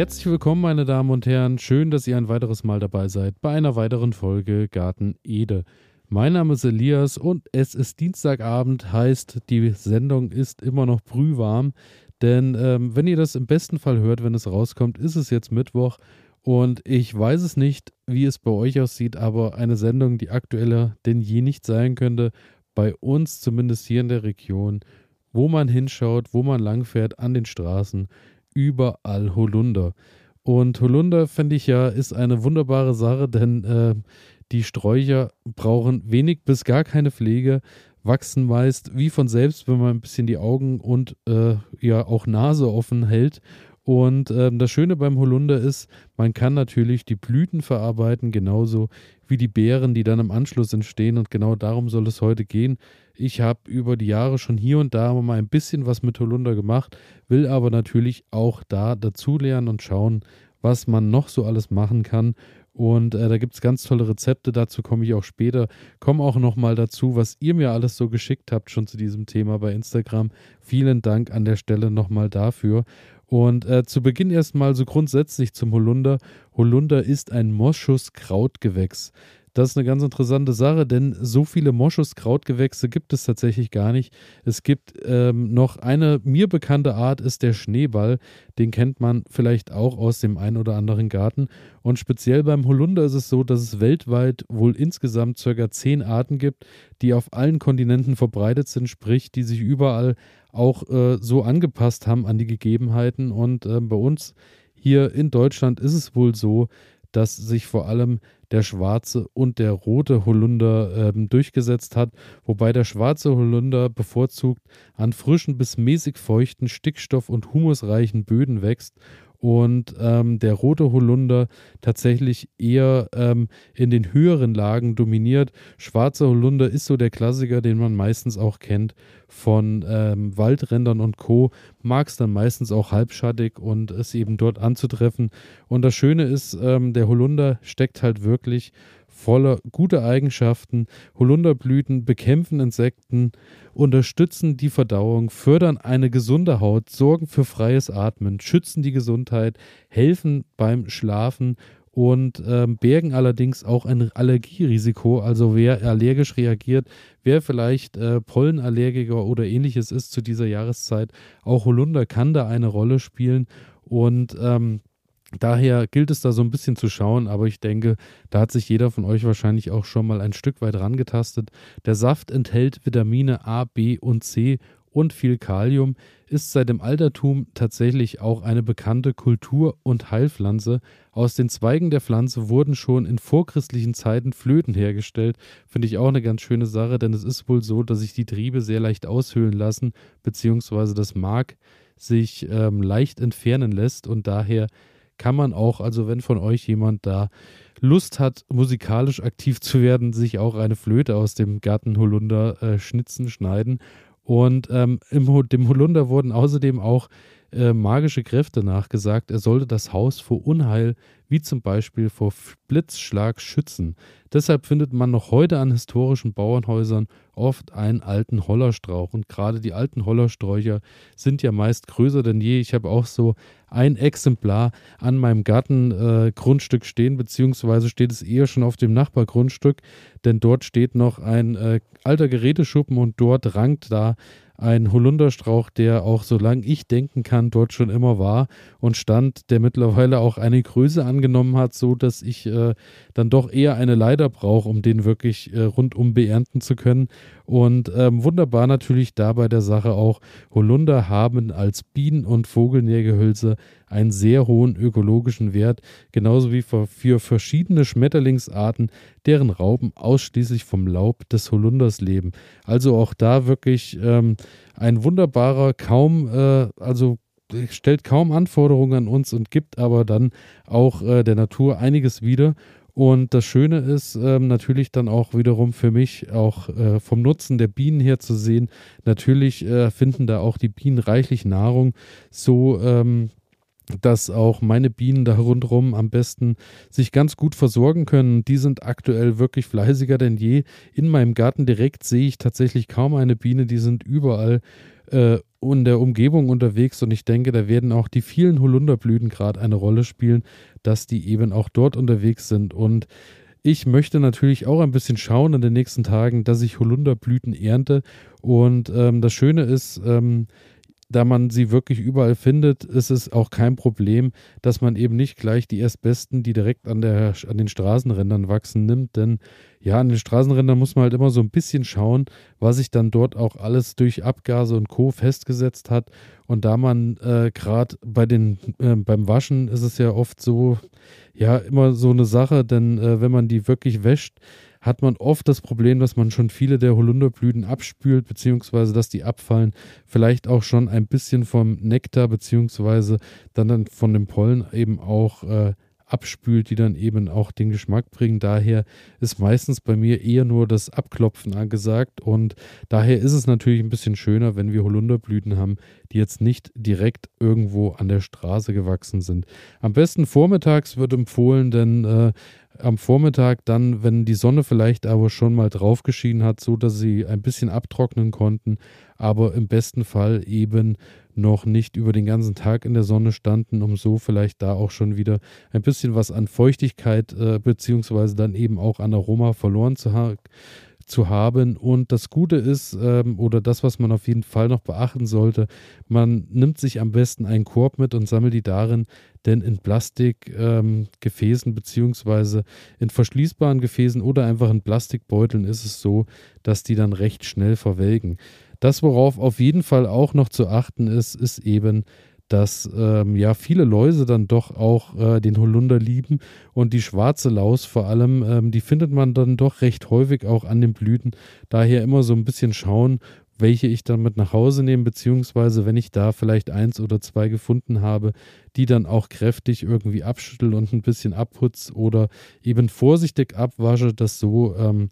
Herzlich willkommen, meine Damen und Herren. Schön, dass ihr ein weiteres Mal dabei seid bei einer weiteren Folge Garten Ede. Mein Name ist Elias und es ist Dienstagabend, heißt, die Sendung ist immer noch brühwarm. Denn ähm, wenn ihr das im besten Fall hört, wenn es rauskommt, ist es jetzt Mittwoch. Und ich weiß es nicht, wie es bei euch aussieht, aber eine Sendung, die aktueller denn je nicht sein könnte, bei uns zumindest hier in der Region, wo man hinschaut, wo man langfährt, an den Straßen, überall Holunder. Und Holunder, finde ich ja, ist eine wunderbare Sache, denn äh, die Sträucher brauchen wenig bis gar keine Pflege, wachsen meist wie von selbst, wenn man ein bisschen die Augen und äh, ja auch Nase offen hält. Und ähm, das Schöne beim Holunder ist, man kann natürlich die Blüten verarbeiten, genauso wie die Beeren, die dann im Anschluss entstehen. Und genau darum soll es heute gehen. Ich habe über die Jahre schon hier und da mal ein bisschen was mit Holunder gemacht, will aber natürlich auch da dazulernen und schauen, was man noch so alles machen kann. Und äh, da gibt es ganz tolle Rezepte, dazu komme ich auch später. Komme auch nochmal dazu, was ihr mir alles so geschickt habt, schon zu diesem Thema bei Instagram. Vielen Dank an der Stelle nochmal dafür. Und äh, zu Beginn erstmal so grundsätzlich zum Holunder. Holunder ist ein Moschus-Krautgewächs. Das ist eine ganz interessante Sache, denn so viele Moschus-Krautgewächse gibt es tatsächlich gar nicht. Es gibt ähm, noch eine mir bekannte Art, ist der Schneeball. Den kennt man vielleicht auch aus dem einen oder anderen Garten. Und speziell beim Holunder ist es so, dass es weltweit wohl insgesamt ca. zehn Arten gibt, die auf allen Kontinenten verbreitet sind, sprich, die sich überall auch äh, so angepasst haben an die Gegebenheiten. Und äh, bei uns hier in Deutschland ist es wohl so, dass sich vor allem der schwarze und der rote Holunder ähm, durchgesetzt hat, wobei der schwarze Holunder bevorzugt an frischen bis mäßig feuchten, stickstoff- und humusreichen Böden wächst und ähm, der rote Holunder tatsächlich eher ähm, in den höheren Lagen dominiert. Schwarzer Holunder ist so der Klassiker, den man meistens auch kennt von ähm, Waldrändern und Co. Mag es dann meistens auch halbschattig und es eben dort anzutreffen. Und das Schöne ist, ähm, der Holunder steckt halt wirklich voller guter Eigenschaften. Holunderblüten bekämpfen Insekten, unterstützen die Verdauung, fördern eine gesunde Haut, sorgen für freies Atmen, schützen die Gesundheit, helfen beim Schlafen und ähm, bergen allerdings auch ein Allergierisiko. Also wer allergisch reagiert, wer vielleicht äh, Pollenallergiker oder ähnliches ist zu dieser Jahreszeit, auch Holunder kann da eine Rolle spielen und ähm, Daher gilt es da so ein bisschen zu schauen, aber ich denke, da hat sich jeder von euch wahrscheinlich auch schon mal ein Stück weit rangetastet. Der Saft enthält Vitamine A, B und C und viel Kalium, ist seit dem Altertum tatsächlich auch eine bekannte Kultur- und Heilpflanze. Aus den Zweigen der Pflanze wurden schon in vorchristlichen Zeiten Flöten hergestellt. Finde ich auch eine ganz schöne Sache, denn es ist wohl so, dass sich die Triebe sehr leicht aushöhlen lassen, beziehungsweise das Mark sich ähm, leicht entfernen lässt und daher kann man auch, also wenn von euch jemand da Lust hat, musikalisch aktiv zu werden, sich auch eine Flöte aus dem Garten Holunder äh, schnitzen, schneiden. Und ähm, im, dem Holunder wurden außerdem auch äh, magische Kräfte nachgesagt. Er sollte das Haus vor Unheil, wie zum Beispiel vor Blitzschlag, schützen. Deshalb findet man noch heute an historischen Bauernhäusern oft einen alten Hollerstrauch. Und gerade die alten Hollersträucher sind ja meist größer denn je. Ich habe auch so ein Exemplar an meinem Gartengrundstück äh, stehen, beziehungsweise steht es eher schon auf dem Nachbargrundstück, denn dort steht noch ein äh, alter Geräteschuppen und dort rankt da ein Holunderstrauch, der auch, solange ich denken kann, dort schon immer war und stand, der mittlerweile auch eine Größe angenommen hat, so dass ich äh, dann doch eher eine Leiter brauche, um den wirklich äh, rundum beernten zu können. Und ähm, wunderbar natürlich dabei der Sache auch, Holunder haben als Bienen- und Vogelnährgehölze einen sehr hohen ökologischen Wert, genauso wie für, verschiedene Schmetterlingsarten, deren Raupen ausschließlich vom Laub des Holunders leben. Also auch da wirklich ähm, ein wunderbarer, kaum, äh, also stellt kaum Anforderungen an uns und gibt aber dann auch äh, der Natur einiges wieder. Und das Schöne ist ähm, natürlich dann auch wiederum für mich auch äh, vom Nutzen der Bienen her zu sehen. Natürlich äh, finden da auch die Bienen reichlich Nahrung. So ähm, dass auch meine Bienen da rundherum am besten sich ganz gut versorgen können. Die sind aktuell wirklich fleißiger denn je. In meinem Garten direkt sehe ich tatsächlich kaum eine Biene. Die sind überall äh, in der Umgebung unterwegs und ich denke, da werden auch die vielen Holunderblüten gerade eine Rolle spielen, dass die eben auch dort unterwegs sind. Und ich möchte natürlich auch ein bisschen schauen in den nächsten Tagen, dass ich Holunderblüten ernte. Und ähm, das Schöne ist, ähm, da man sie wirklich überall findet, ist es auch kein Problem, dass man eben nicht gleich die erstbesten, die direkt an, der, an den Straßenrändern wachsen, nimmt. Denn ja, an den Straßenrändern muss man halt immer so ein bisschen schauen, was sich dann dort auch alles durch Abgase und Co. festgesetzt hat. Und da man äh, gerade bei den äh, beim Waschen ist es ja oft so, ja, immer so eine Sache, denn äh, wenn man die wirklich wäscht, hat man oft das Problem, dass man schon viele der Holunderblüten abspült, beziehungsweise dass die abfallen, vielleicht auch schon ein bisschen vom Nektar, beziehungsweise dann, dann von dem Pollen eben auch äh, abspült, die dann eben auch den Geschmack bringen. Daher ist meistens bei mir eher nur das Abklopfen angesagt und daher ist es natürlich ein bisschen schöner, wenn wir Holunderblüten haben, die jetzt nicht direkt irgendwo an der Straße gewachsen sind. Am besten vormittags wird empfohlen, denn äh, am Vormittag dann, wenn die Sonne vielleicht aber schon mal drauf geschienen hat, so dass sie ein bisschen abtrocknen konnten, aber im besten Fall eben noch nicht über den ganzen Tag in der Sonne standen, um so vielleicht da auch schon wieder ein bisschen was an Feuchtigkeit äh, beziehungsweise dann eben auch an Aroma verloren zu haben zu haben. Und das Gute ist, ähm, oder das, was man auf jeden Fall noch beachten sollte, man nimmt sich am besten einen Korb mit und sammelt die darin, denn in Plastikgefäßen ähm, beziehungsweise in verschließbaren Gefäßen oder einfach in Plastikbeuteln ist es so, dass die dann recht schnell verwelken. Das, worauf auf jeden Fall auch noch zu achten ist, ist eben, dass ähm, ja viele Läuse dann doch auch äh, den Holunder lieben und die schwarze Laus vor allem, ähm, die findet man dann doch recht häufig auch an den Blüten. Daher immer so ein bisschen schauen, welche ich dann mit nach Hause nehme, beziehungsweise wenn ich da vielleicht eins oder zwei gefunden habe, die dann auch kräftig irgendwie abschüttel und ein bisschen abputz oder eben vorsichtig abwasche, dass so ähm,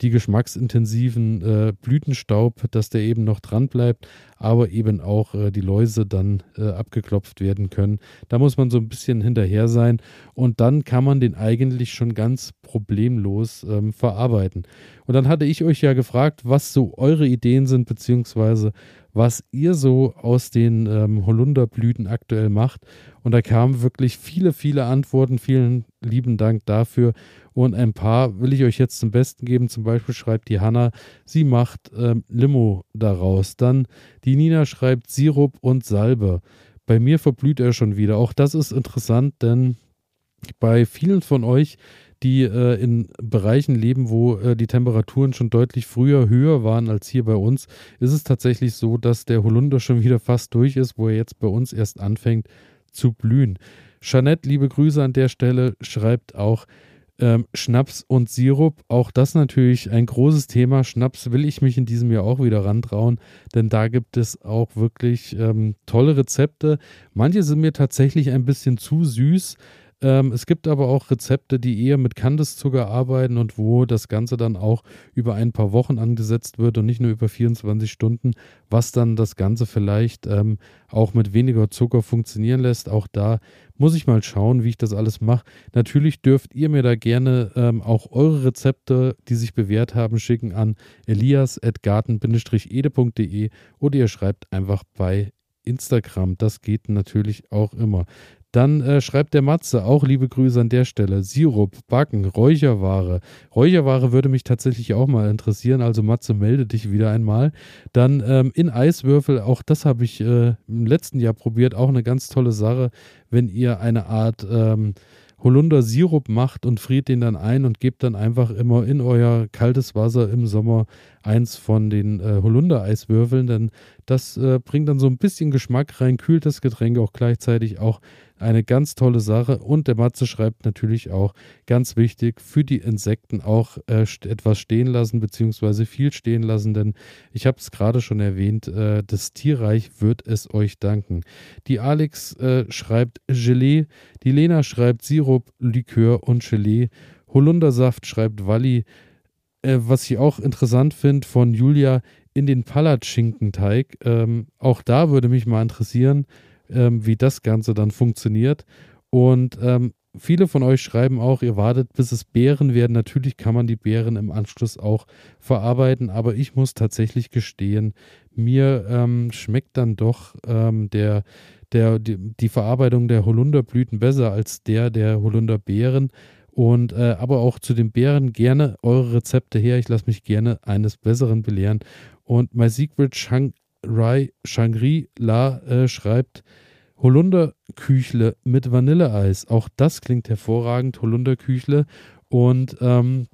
die geschmacksintensiven äh, Blütenstaub, dass der eben noch dran bleibt, aber eben auch äh, die Läuse dann äh, abgeklopft werden können. Da muss man so ein bisschen hinterher sein und dann kann man den eigentlich schon ganz problemlos ähm, verarbeiten. Und dann hatte ich euch ja gefragt, was so eure Ideen sind, beziehungsweise was ihr so aus den ähm, Holunderblüten aktuell macht. Und da kamen wirklich viele, viele Antworten. Vielen lieben Dank dafür. Und ein paar will ich euch jetzt zum Besten geben. Zum Beispiel schreibt die Hanna, sie macht ähm, Limo daraus. Dann die Nina schreibt Sirup und Salbe. Bei mir verblüht er schon wieder. Auch das ist interessant, denn bei vielen von euch die äh, in Bereichen leben, wo äh, die Temperaturen schon deutlich früher höher waren als hier bei uns, ist es tatsächlich so, dass der Holunder schon wieder fast durch ist, wo er jetzt bei uns erst anfängt zu blühen. Jeanette, liebe Grüße an der Stelle, schreibt auch, ähm, Schnaps und Sirup, auch das natürlich ein großes Thema. Schnaps will ich mich in diesem Jahr auch wieder rantrauen, denn da gibt es auch wirklich ähm, tolle Rezepte. Manche sind mir tatsächlich ein bisschen zu süß. Ähm, es gibt aber auch Rezepte, die eher mit Kandiszucker arbeiten und wo das Ganze dann auch über ein paar Wochen angesetzt wird und nicht nur über 24 Stunden, was dann das Ganze vielleicht ähm, auch mit weniger Zucker funktionieren lässt. Auch da muss ich mal schauen, wie ich das alles mache. Natürlich dürft ihr mir da gerne ähm, auch eure Rezepte, die sich bewährt haben, schicken an elias.garten-ede.de oder ihr schreibt einfach bei Instagram. Das geht natürlich auch immer. Dann äh, schreibt der Matze, auch liebe Grüße an der Stelle. Sirup, Backen, Räucherware. Räucherware würde mich tatsächlich auch mal interessieren. Also Matze, melde dich wieder einmal. Dann ähm, in Eiswürfel, auch das habe ich äh, im letzten Jahr probiert. Auch eine ganz tolle Sache, wenn ihr eine Art ähm, Holunder Sirup macht und friert den dann ein und gebt dann einfach immer in euer kaltes Wasser im Sommer eins von den äh, Holunder-Eiswürfeln, denn das äh, bringt dann so ein bisschen Geschmack rein, kühlt das Getränk auch gleichzeitig auch eine ganz tolle Sache. Und der Matze schreibt natürlich auch, ganz wichtig, für die Insekten auch äh, etwas stehen lassen, beziehungsweise viel stehen lassen, denn ich habe es gerade schon erwähnt, äh, das Tierreich wird es euch danken. Die Alex äh, schreibt Gelee, die Lena schreibt Sirup, Likör und Gelee. Holundersaft schreibt Walli. Äh, was ich auch interessant finde von Julia, in den Palatschinkenteig. Ähm, auch da würde mich mal interessieren, ähm, wie das Ganze dann funktioniert. Und ähm, viele von euch schreiben auch, ihr wartet, bis es Beeren werden. Natürlich kann man die Beeren im Anschluss auch verarbeiten, aber ich muss tatsächlich gestehen, mir ähm, schmeckt dann doch ähm, der, der, die, die, Verarbeitung der Holunderblüten besser als der der Holunderbeeren. Und äh, aber auch zu den Beeren gerne eure Rezepte her. Ich lasse mich gerne eines Besseren belehren. Und My Shang Shangri-La äh, schreibt, Holunderküchle mit Vanilleeis. Auch das klingt hervorragend, Holunderküchle. Und ähm,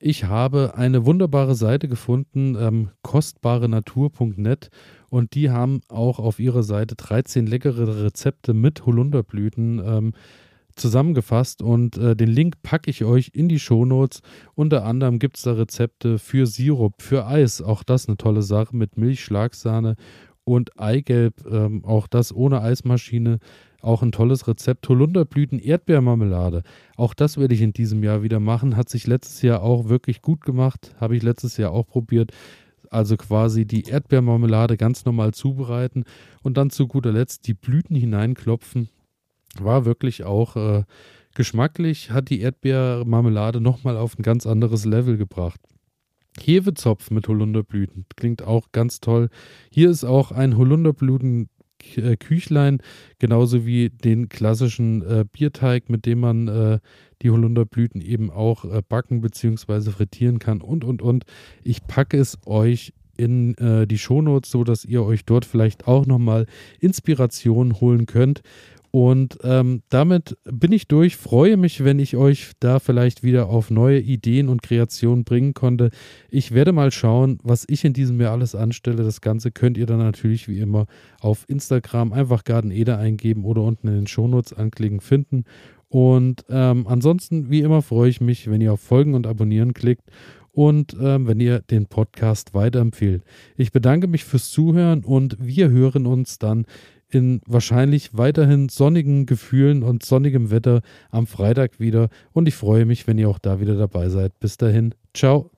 ich habe eine wunderbare Seite gefunden, ähm, kostbarenatur.net. Und die haben auch auf ihrer Seite 13 leckere Rezepte mit Holunderblüten ähm, zusammengefasst. Und äh, den Link packe ich euch in die Shownotes. Unter anderem gibt es da Rezepte für Sirup, für Eis. Auch das eine tolle Sache mit Milch, Schlagsahne und Eigelb, ähm, auch das ohne Eismaschine, auch ein tolles Rezept. Holunderblüten, Erdbeermarmelade. Auch das werde ich in diesem Jahr wieder machen. Hat sich letztes Jahr auch wirklich gut gemacht. Habe ich letztes Jahr auch probiert. Also quasi die Erdbeermarmelade ganz normal zubereiten und dann zu guter Letzt die Blüten hineinklopfen. War wirklich auch äh, geschmacklich, hat die Erdbeermarmelade nochmal auf ein ganz anderes Level gebracht. Hefezopf mit Holunderblüten. Klingt auch ganz toll. Hier ist auch ein Holunderblüten äh, Küchlein, genauso wie den klassischen äh, Bierteig, mit dem man äh, die Holunderblüten eben auch äh, backen bzw. frittieren kann und und und. Ich packe es euch in äh, die Shownotes, so dass ihr euch dort vielleicht auch nochmal Inspiration holen könnt. Und ähm, damit bin ich durch. Freue mich, wenn ich euch da vielleicht wieder auf neue Ideen und Kreationen bringen konnte. Ich werde mal schauen, was ich in diesem Jahr alles anstelle. Das Ganze könnt ihr dann natürlich wie immer auf Instagram einfach Garden Ede eingeben oder unten in den Shownotes anklicken finden. Und ähm, ansonsten, wie immer, freue ich mich, wenn ihr auf Folgen und Abonnieren klickt und ähm, wenn ihr den Podcast weiterempfehlt. Ich bedanke mich fürs Zuhören und wir hören uns dann in wahrscheinlich weiterhin sonnigen Gefühlen und sonnigem Wetter am Freitag wieder. Und ich freue mich, wenn ihr auch da wieder dabei seid. Bis dahin, ciao.